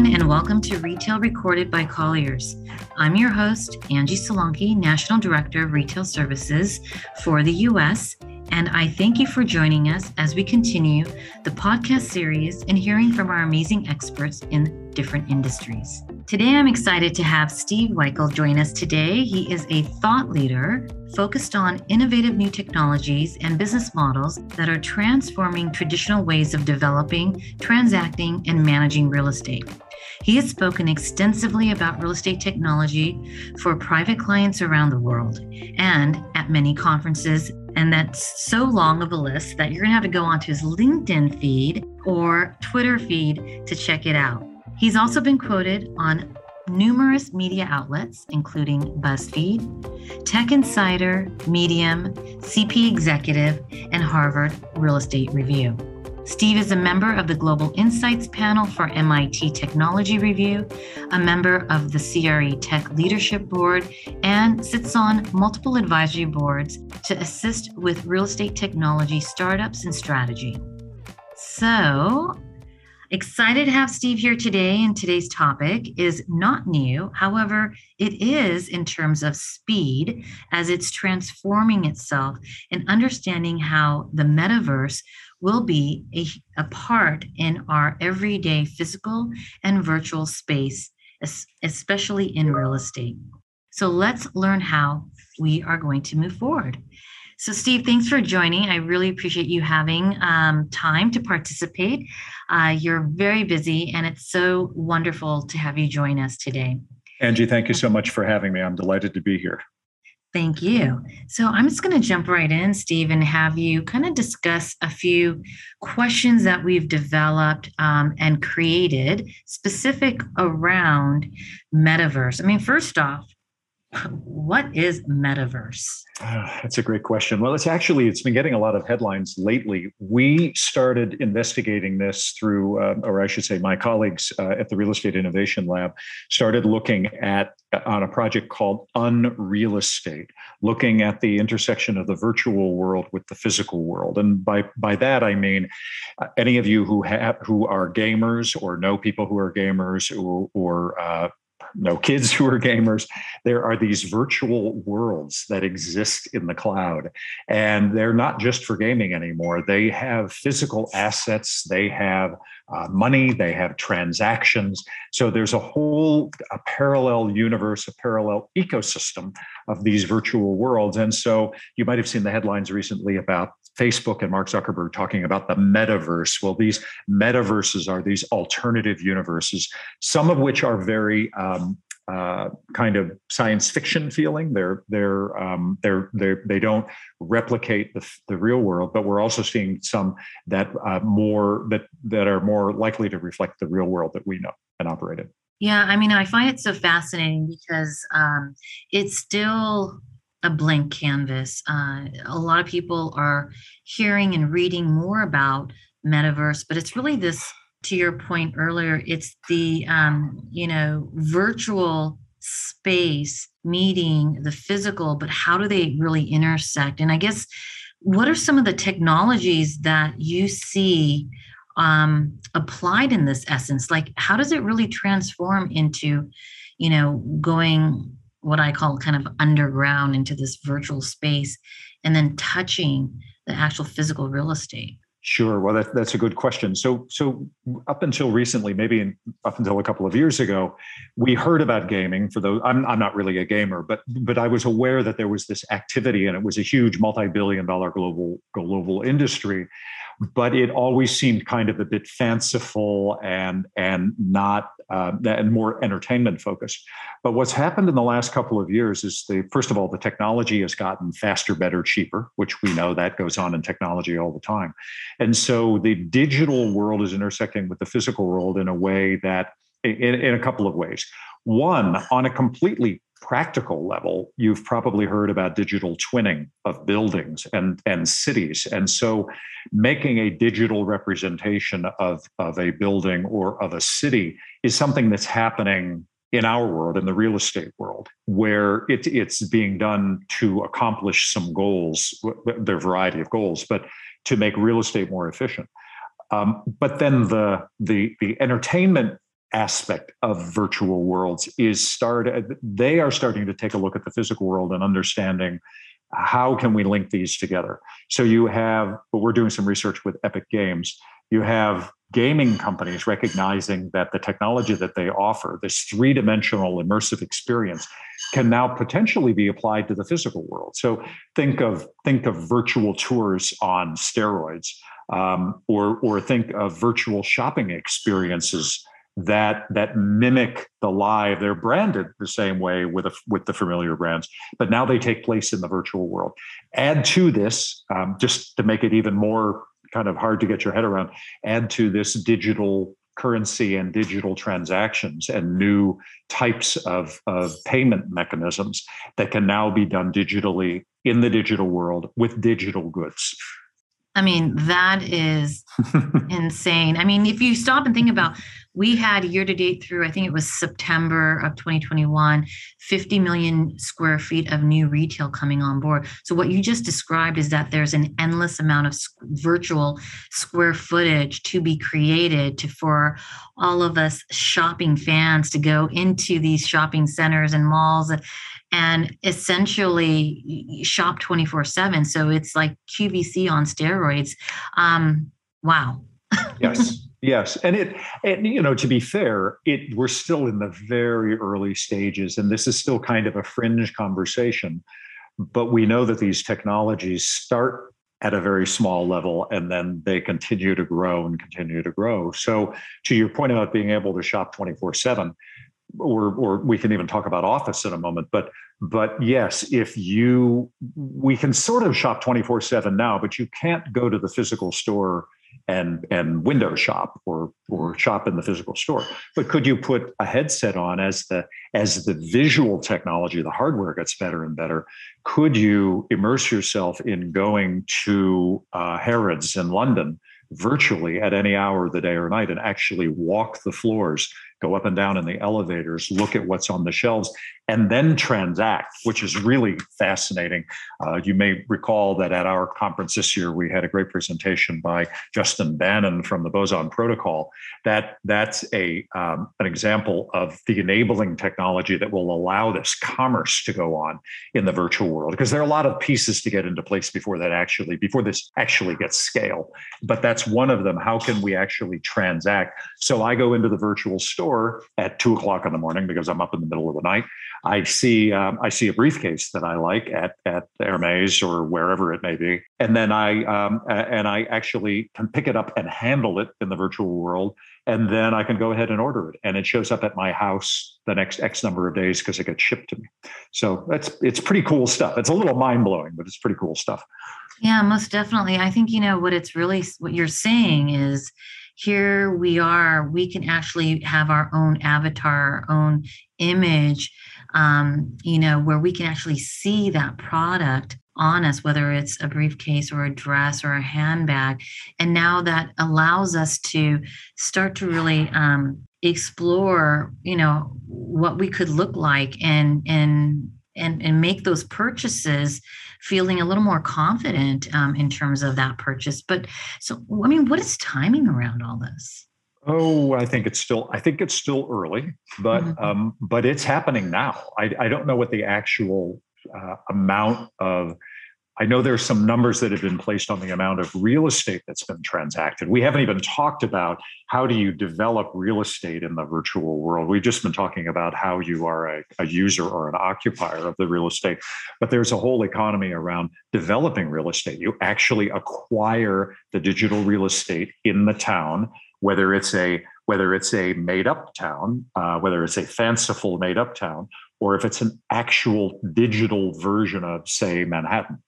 everyone, and welcome to Retail Recorded by Colliers. I'm your host, Anjee Solanki, National Director of Retail Services for the U.S., and I thank you for joining us as we continue the podcast series and hearing from our amazing experts in different industries. Today, I'm excited to have Steve Weikal join us today. He is a thought leader focused on innovative new technologies and business models that are transforming traditional ways of developing, transacting, and managing real estate. He has spoken extensively about real estate technology for private clients around the world and at many conferences. And that's so long of a list that you're going to have to go onto his LinkedIn feed or Twitter feed to check it out. He's also been quoted on numerous media outlets, including BuzzFeed, Tech Insider, Medium, CP Executive, and Harvard Real Estate Review. Steve is a member of the Global Insights panel for MIT Technology Review, a member of the CRE Tech Leadership Board, and sits on multiple advisory boards to assist with real estate technology startups and strategy. So, Excited to have Steve here today, and today's topic is not new. However, it is in terms of speed as it's transforming itself and understanding how the metaverse will be a, a part in our everyday physical and virtual space, especially in real estate. So let's learn how we are going to move forward. So, Steve, thanks for joining. I really appreciate you having um, time to participate. Uh, you're very busy, and it's so wonderful to have you join us today. Anjee, thank you so much for having me. I'm delighted to be here. Thank you. So I'm just going to jump right in, Steve, and have you kind of discuss a few questions that we've developed um, and created specific around metaverse. I mean, first off, what is metaverse? Uh, that's a great question. Well, it's actually it's been getting a lot of headlines lately. We started investigating this through, uh, or I should say, my colleagues uh, at the Real Estate Innovation Lab started looking at on a project called Unreal Estate, looking at the intersection of the virtual world with the physical world. And by by that I mean uh, any of you who have who are gamers or know people who are gamers or, or uh, no kids who are gamers. There are these virtual worlds that exist in the cloud, and they're not just for gaming anymore. They have physical assets, they have uh, money, they have transactions. So there's a whole a parallel universe, a parallel ecosystem of these virtual worlds. And so you might have seen the headlines recently about Facebook and Mark Zuckerberg talking about the metaverse. Well, these metaverses are these alternative universes, some of which are very um, uh, kind of science fiction feeling. They're they're um, they're they they don't replicate the, the real world, but we're also seeing some that uh, more that that are more likely to reflect the real world that we know and operate in. Yeah, I mean, I find it so fascinating because um, it's still a blank canvas. Uh, a lot of people are hearing and reading more about metaverse, but it's really this. To your point earlier, it's the um, you know virtual space meeting the physical, but how do they really intersect? And I guess what are some of the technologies that you see um, applied in this essence? Like, how does it really transform into, you know, going what I call kind of underground into this virtual space and then touching the actual physical real estate? Sure. Well, that, that's a good question. So, so up until recently, maybe in, up until a couple of years ago, we heard about gaming. For those, I'm, I'm not really a gamer, but but I was aware that there was this activity, and it was a huge multi-billion-dollar global global industry but it always seemed kind of a bit fanciful and and not uh, and more entertainment focused. But what's happened in the last couple of years is the first of all the technology has gotten faster, better, cheaper, which we know that goes on in technology all the time, and so the digital world is intersecting with the physical world in a way that in, in a couple of ways. One, on a completely practical level, you've probably heard about digital twinning of buildings and, and cities. And so making a digital representation of, of a building or of a city is something that's happening in our world, in the real estate world, where it, it's being done to accomplish some goals, there are variety of goals, but to make real estate more efficient. Um, but then the, the, the entertainment aspect of virtual worlds is start they are starting to take a look at the physical world and understanding how can we link these together. So you have but we're doing some research with epic games. You have gaming companies recognizing that the technology that they offer this three-dimensional immersive experience can now potentially be applied to the physical world. So think of think of virtual tours on steroids um, or or think of virtual shopping experiences that that mimic the live. They're branded the same way with a, with the familiar brands, but now they take place in the virtual world. Add to this, um, just to make it even more kind of hard to get your head around. Add to this digital currency and digital transactions and new types of, of payment mechanisms that can now be done digitally in the digital world with digital goods. I mean, that is insane. I mean, if you stop and think about we had year to date through, I think it was September of 2021, 50 million square feet of new retail coming on board. So, what you just described is that there's an endless amount of virtual square footage to be created to, for all of us shopping fans to go into these shopping centers and malls and essentially shop 24 7 so it's like qvc on steroids. Um wow. Yes yes and it and you know to be fair it we're still in the very early stages and this is still kind of a fringe conversation but we know that these technologies start at a very small level and then they continue to grow and continue to grow. So to your point about being able to shop 24 7 or or we can even talk about office in a moment but but yes if you we can sort of shop 24 7 now but you can't go to the physical store and and window shop or or shop in the physical store. But could you put a headset on as the as the visual technology the hardware gets better and better could you immerse yourself in going to uh, harrods in london virtually at any hour of the day or night and actually walk the floors go up and down in the elevators, look at what's on the shelves, and then transact, which is really fascinating. Uh, you may recall that at our conference this year, we had a great presentation by Justin Banon from the Boson Protocol. That that's a um, an example of the enabling technology that will allow this commerce to go on in the virtual world, because there are a lot of pieces to get into place before that actually before this actually gets scale. But that's one of them. How can we actually transact? So I go into the virtual store at two o'clock in the morning because I'm up in the middle of the night. I see um, I see a briefcase that I like at at Hermes or wherever it may be, and then I um, and I actually can pick it up and handle it in the virtual world, and then I can go ahead and order it, and it shows up at my house the next X number of days because it gets shipped to me. So that's it's pretty cool stuff. It's a little mind blowing, but it's pretty cool stuff. Yeah, most definitely. I think you know what it's really what you're saying is here we are we can actually have our own avatar our own image um, you know where we can actually see that product on us whether it's a briefcase or a dress or a handbag and now that allows us to start to really um, explore you know what we could look like and and and and make those purchases feeling a little more confident um, in terms of that purchase. But so, I mean, what is timing around all this? Oh, I think it's still. I think it's still early, but mm-hmm. um, but it's happening now. I, I don't know what the actual uh, amount of I know there's some numbers that have been placed on the amount of real estate that's been transacted. We haven't even talked about how do you develop real estate in the virtual world. We've just been talking about how you are a, a user or an occupier of the real estate. But there's a whole economy around developing real estate. You actually acquire the digital real estate in the town, whether it's a whether it's a made up town, uh, whether it's a fanciful made up town, or if it's an actual digital version of, say, Manhattan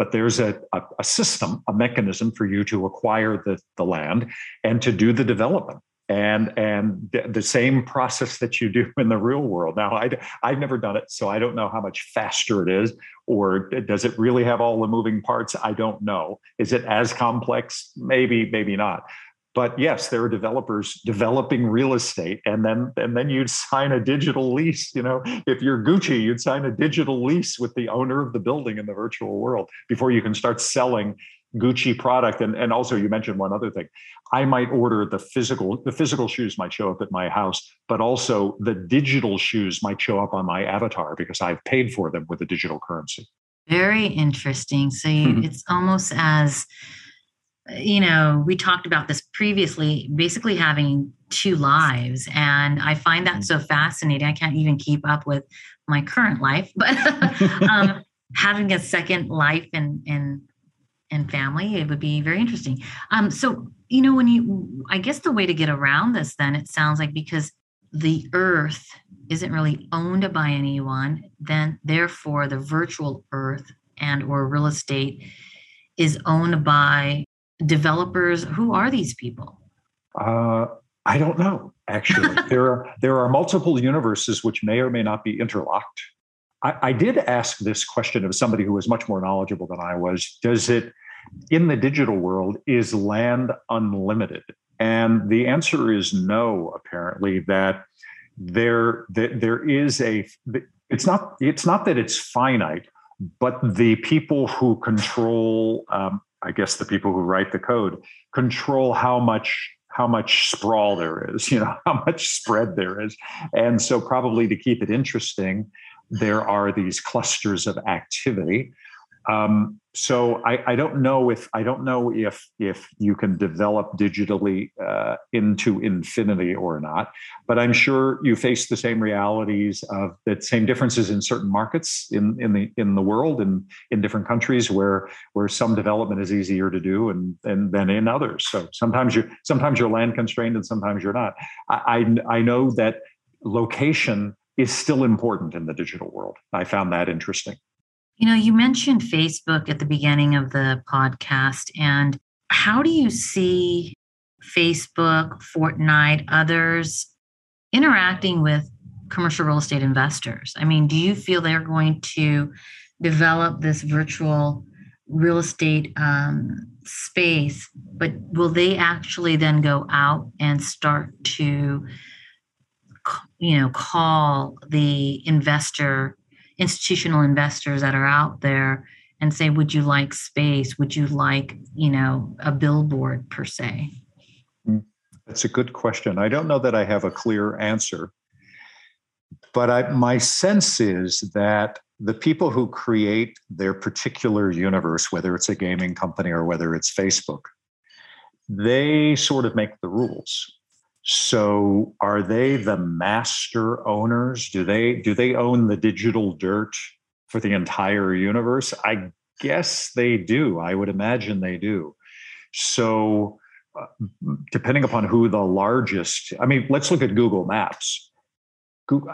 but there's a, a, a, system, a mechanism for you to acquire the, the land and to do the development. And, and the same process that you do in the real world. Now, I, I've never done it, so I don't know how much faster it is, or does it really have all the moving parts? I don't know. Is it as complex? Maybe, maybe not but yes there are developers developing real estate and then and then you'd sign a digital lease you know if you're gucci you'd sign a digital lease with the owner of the building in the virtual world before you can start selling Gucci product, and and also you mentioned one other thing. I might order the physical the physical shoes might show up at my house, but also the digital shoes might show up on my avatar because I've paid for them with a digital currency. Very interesting. So you, mm-hmm. it's almost as you know, we talked about this previously, basically having two lives. And I find that mm-hmm. so fascinating. I can't even keep up with my current life, but um, having a second life and and and family, it would be very interesting. Um, so you know, when you, I guess the way to get around this, then it sounds like because the Earth isn't really owned by anyone, then therefore the virtual Earth and or real estate is owned by developers. Who are these people? Uh, I don't know. Actually, there are there are multiple universes which may or may not be interlocked. I, I did ask this question of somebody who was much more knowledgeable than I was. Does it in the digital world is land unlimited? And the answer is no. Apparently, that there that there is a. It's not. It's not that it's finite, but the people who control um, I guess the people who write the code control how much how much sprawl there is, you know, how much spread there is. And so probably to keep it interesting, there are these clusters of activity. Um, so I, I, don't know if I don't know if if you can develop digitally uh, into infinity or not, but I'm sure you face the same realities of the same differences in certain markets in in the in the world and in different countries where where some development is easier to do and and than in others. So sometimes you sometimes you're land constrained and sometimes you're not. I, I, I know that location is still important in the digital world. I found that interesting. You know, you mentioned Facebook at the beginning of the podcast, and how do you see Facebook, Fortnite, others interacting with commercial real estate investors? I mean, do you feel they're going to develop this virtual real estate um, space, but will they actually then go out and start to, you know, call the investor institutional investors that are out there and say would you like space? Would you like you know a billboard per se? Mm, that's a good question. I don't know that i have a clear answer but I, my sense is that the people who create their particular universe whether it's a gaming company or whether it's facebook they sort of make the rules so are they the master owners? Do they do they own the digital dirt for the entire universe? I guess they do. I would imagine they do. So uh, depending upon who the largest I mean, let's look at Google Maps.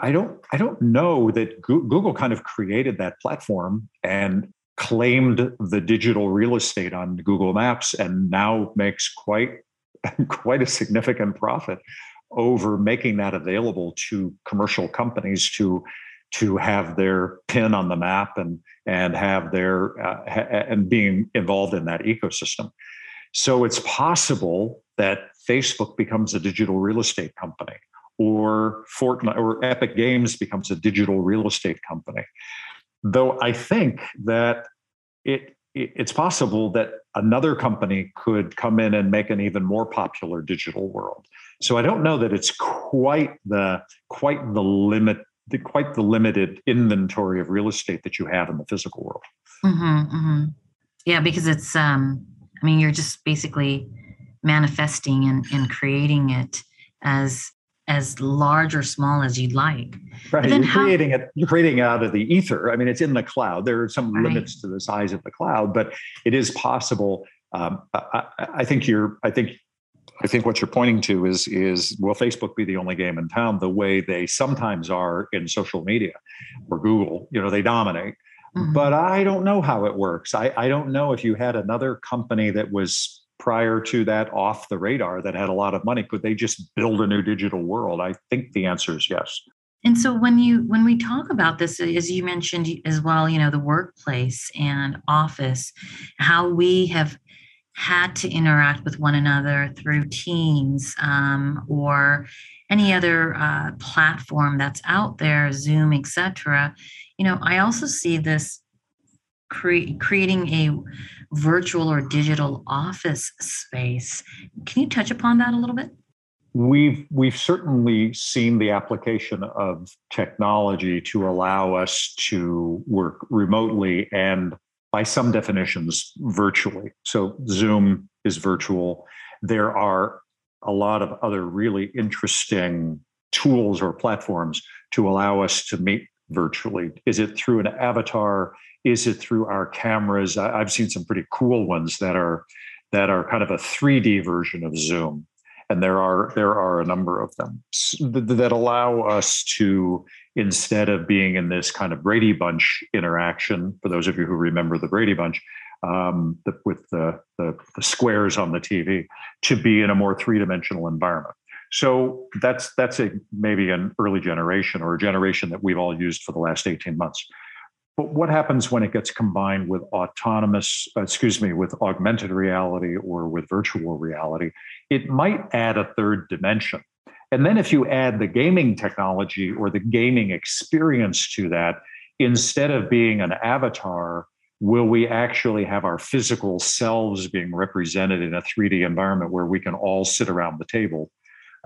I don't I don't know that Google kind of created that platform and claimed the digital real estate on Google Maps and now makes quite quite a significant profit over making that available to commercial companies to to have their pin on the map and and have their uh, ha- and being involved in that ecosystem. So it's possible that Facebook becomes a digital real estate company, or Fortnite or Epic Games becomes a digital real estate company. Though I think that it it's possible that another company could come in and make an even more popular digital world. So I don't know that it's quite the quite the limit the, quite the limited inventory of real estate that you have in the physical world. Mm-hmm, mm-hmm. Yeah, because it's um, I mean, you're just basically manifesting and, and creating it as as large or small as you'd like. Right. You're how, creating it, you're creating it out of the ether. I mean, it's in the cloud. There are some right. limits to the size of the cloud, but it is possible. Um, I, I, think you're, I think, I think what you're pointing to is, is will Facebook be the only game in town the way they sometimes are in social media or Google, you know, they dominate. Mm-hmm. But I don't know how it works. I, I don't know if you had another company that was prior to that off the radar that had a lot of money could they just build a new digital world? I think the answer is yes. And so when you when we talk about this as you mentioned as well you know the workplace and office how we have had to interact with one another through teams um, or any other uh, platform that's out there zoom etc you know i also see this cre- creating a virtual or digital office space. Can you touch upon that a little bit? We've we've certainly seen the application of technology to allow us to work remotely and by some definitions virtually. So Zoom is virtual. There are a lot of other really interesting tools or platforms to allow us to meet virtually. Is it through an avatar? Is it through our cameras? I've seen some pretty cool ones that are that are kind of a 3D version of Zoom and there are there are a number of them that allow us to instead of being in this kind of Brady Bunch interaction, for those of you who remember the Brady Bunch, um, the, with the, the, the squares on the TV, to be in a more three dimensional environment. So that's that's a maybe an early generation or a generation that we've all used for the last 18 months. But what happens when it gets combined with autonomous, excuse me, with augmented reality or with virtual reality? It might add a third dimension. And then if you add the gaming technology or the gaming experience to that, instead of being an avatar, will we actually have our physical selves being represented in a 3D environment where we can all sit around the table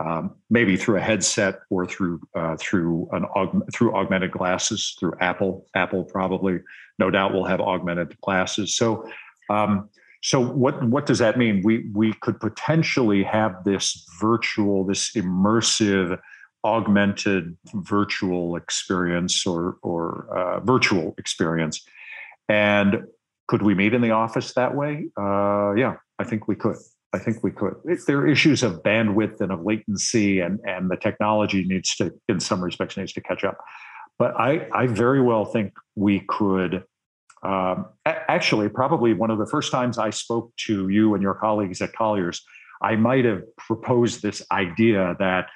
um, maybe through a headset or through uh, through an aug- through augmented glasses through Apple. Apple probably, no doubt, will have augmented glasses. So, um, so what what does that mean? We we could potentially have this virtual, this immersive, augmented virtual experience or or uh, virtual experience, and could we meet in the office that way? Uh, yeah, I think we could. I think we could. There are issues of bandwidth and of latency, and and the technology needs to, in some respects, needs to catch up. But I I very well think we could. Um, actually, probably one of the first times I spoke to you and your colleagues at Colliers, I might have proposed this idea that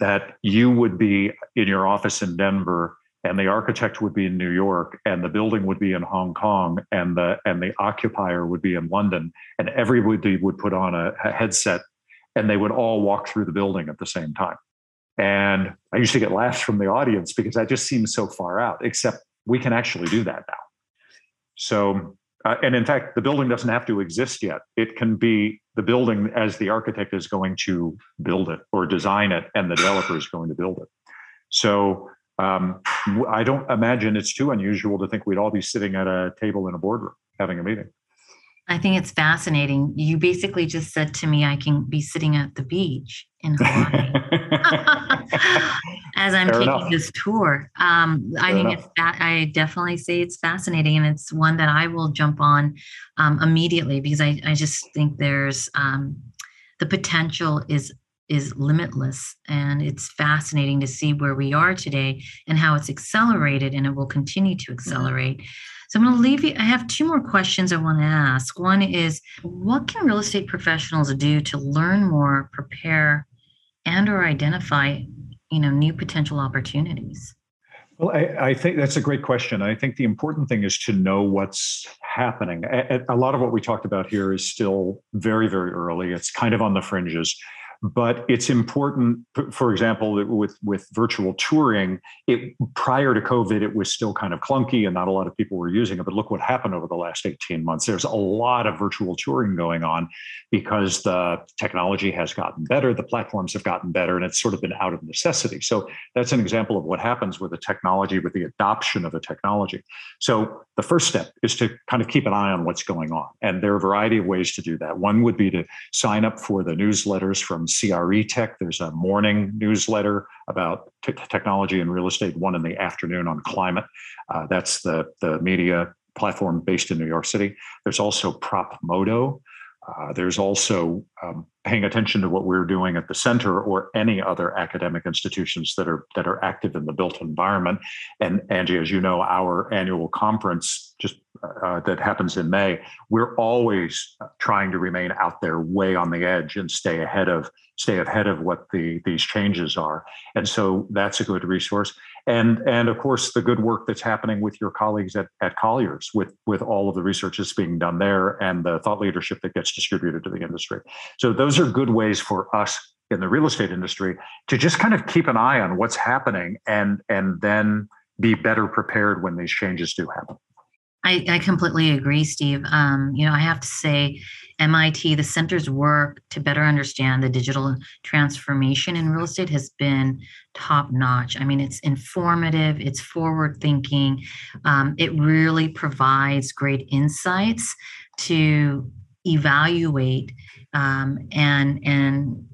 that you would be in your office in Denver and the architect would be in New York and the building would be in Hong Kong and the and the occupier would be in London and everybody would put on a, a headset and they would all walk through the building at the same time. And I used to get laughs from the audience because that just seems so far out, except we can actually do that now. So, uh, and in fact, the building doesn't have to exist yet. It can be the building as the architect is going to build it or design it, and the developer is going to build it. So, um, I don't imagine it's too unusual to think we'd all be sitting at a table in a boardroom having a meeting. I think it's fascinating. You basically just said to me, I can be sitting at the beach in Hawaii as I'm Fair taking enough. this tour. Um, I think enough. it's that I definitely say it's fascinating, and it's one that I will jump on um, immediately because I, I just think there's um, the potential is is limitless and it's fascinating to see where we are today and how it's accelerated and it will continue to mm-hmm. accelerate so i'm going to leave you i have two more questions i want to ask one is what can real estate professionals do to learn more prepare and or identify you know new potential opportunities well, I, I, think that's a great question. I think the important thing is to know what's happening. A, a, lot of what we talked about here is still very, very early. It's kind of on the fringes but it's important for example with with virtual touring it prior to covid it was still kind of clunky and not a lot of people were using it. But look what happened over the last 18 months. There's a lot of virtual touring going on because the technology has gotten better the platforms have gotten better and it's sort of been out of necessity. So that's an example of what happens with the technology with the adoption of the technology. So the first step is to kind of keep an eye on what's going on. And there are a variety of ways to do that. One would be to sign up for the newsletters from CRE Tech. There's a morning newsletter about t- technology and real estate, one in the afternoon on climate. Uh, that's the, the media platform based in New York City. There's also PropModo. Uh, there's also um, paying attention to what we're doing at the center or any other academic institutions that are that are active in the built environment. And Anjee, as you know, our annual conference just uh, that happens in May, we're always trying to remain out there, way on the edge, and stay ahead of stay ahead of what the these changes are. And so that's a good resource. And and of course the good work that's happening with your colleagues at, at Colliers with with all of the research that's being done there and the thought leadership that gets distributed to the industry. So those are good ways for us in the real estate industry to just kind of keep an eye on what's happening and and then be better prepared when these changes do happen. I, I completely agree, Steve. Um, you know, I have to say, MIT, the center's work to better understand the digital transformation in real estate has been top notch. I mean, it's informative, it's forward thinking, um, it really provides great insights to evaluate um, and and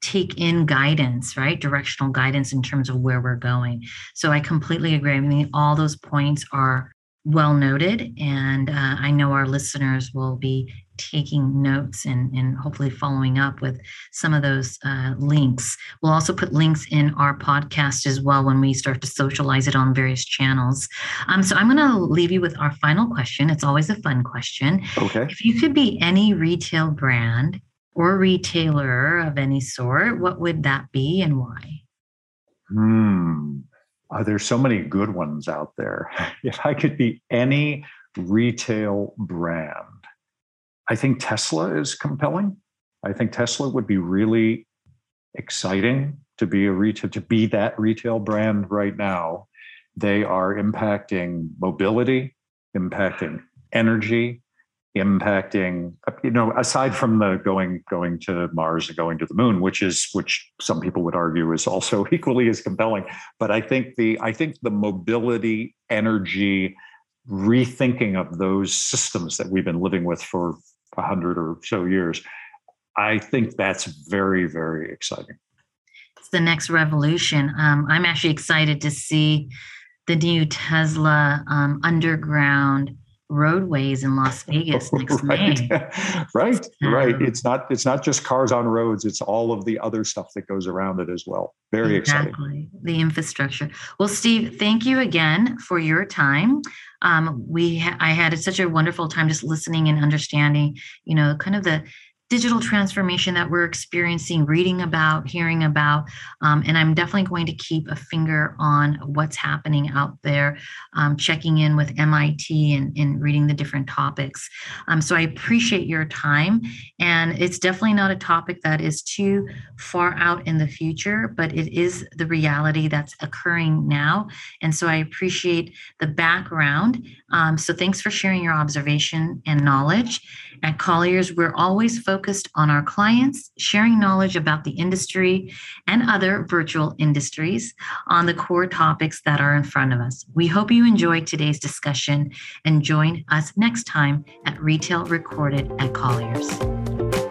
take in guidance, right? Directional guidance in terms of where we're going. So I completely agree. I mean, all those points are well noted, and uh, I know our listeners will be taking notes and, and hopefully following up with some of those uh, links. We'll also put links in our podcast as well when we start to socialize it on various channels. Um, so I'm going to leave you with our final question. It's always a fun question. Okay. If you could be any retail brand or retailer of any sort, what would that be and why? Hmm. Uh, there's so many good ones out there. If I could be any retail brand, I think Tesla is compelling. I think Tesla would be really exciting to be a retail to be that retail brand right now. They are impacting mobility, impacting energy, impacting you know aside from the going going to mars and going to the moon which is which some people would argue is also equally as compelling but i think the i think the mobility energy rethinking of those systems that we've been living with for 100 or so years. I think that's very, very exciting. It's the next revolution. Um, I'm actually excited to see the new Tesla um, underground roadways in Las Vegas next right. May. right, um, right. It's not it's not just cars on roads. It's all of the other stuff that goes around it as well. Very exactly. exciting. The infrastructure. Well, Steve, thank you again for your time. Um, we ha- I had such a wonderful time just listening and understanding, you know, kind of the digital transformation that we're experiencing, reading about, hearing about. Um, and I'm definitely going to keep a finger on what's happening out there, um, checking in with MIT and, and reading the different topics. Um, so I appreciate your time. And it's definitely not a topic that is too far out in the future, but it is the reality that's occurring now. And so I appreciate the background. Um, so thanks for sharing your observation and knowledge. At Colliers, we're always focused on our clients, sharing knowledge about the industry and other virtual industries on the core topics that are in front of us. We hope you enjoyed today's discussion and join us next time at Retail Recorded at Colliers.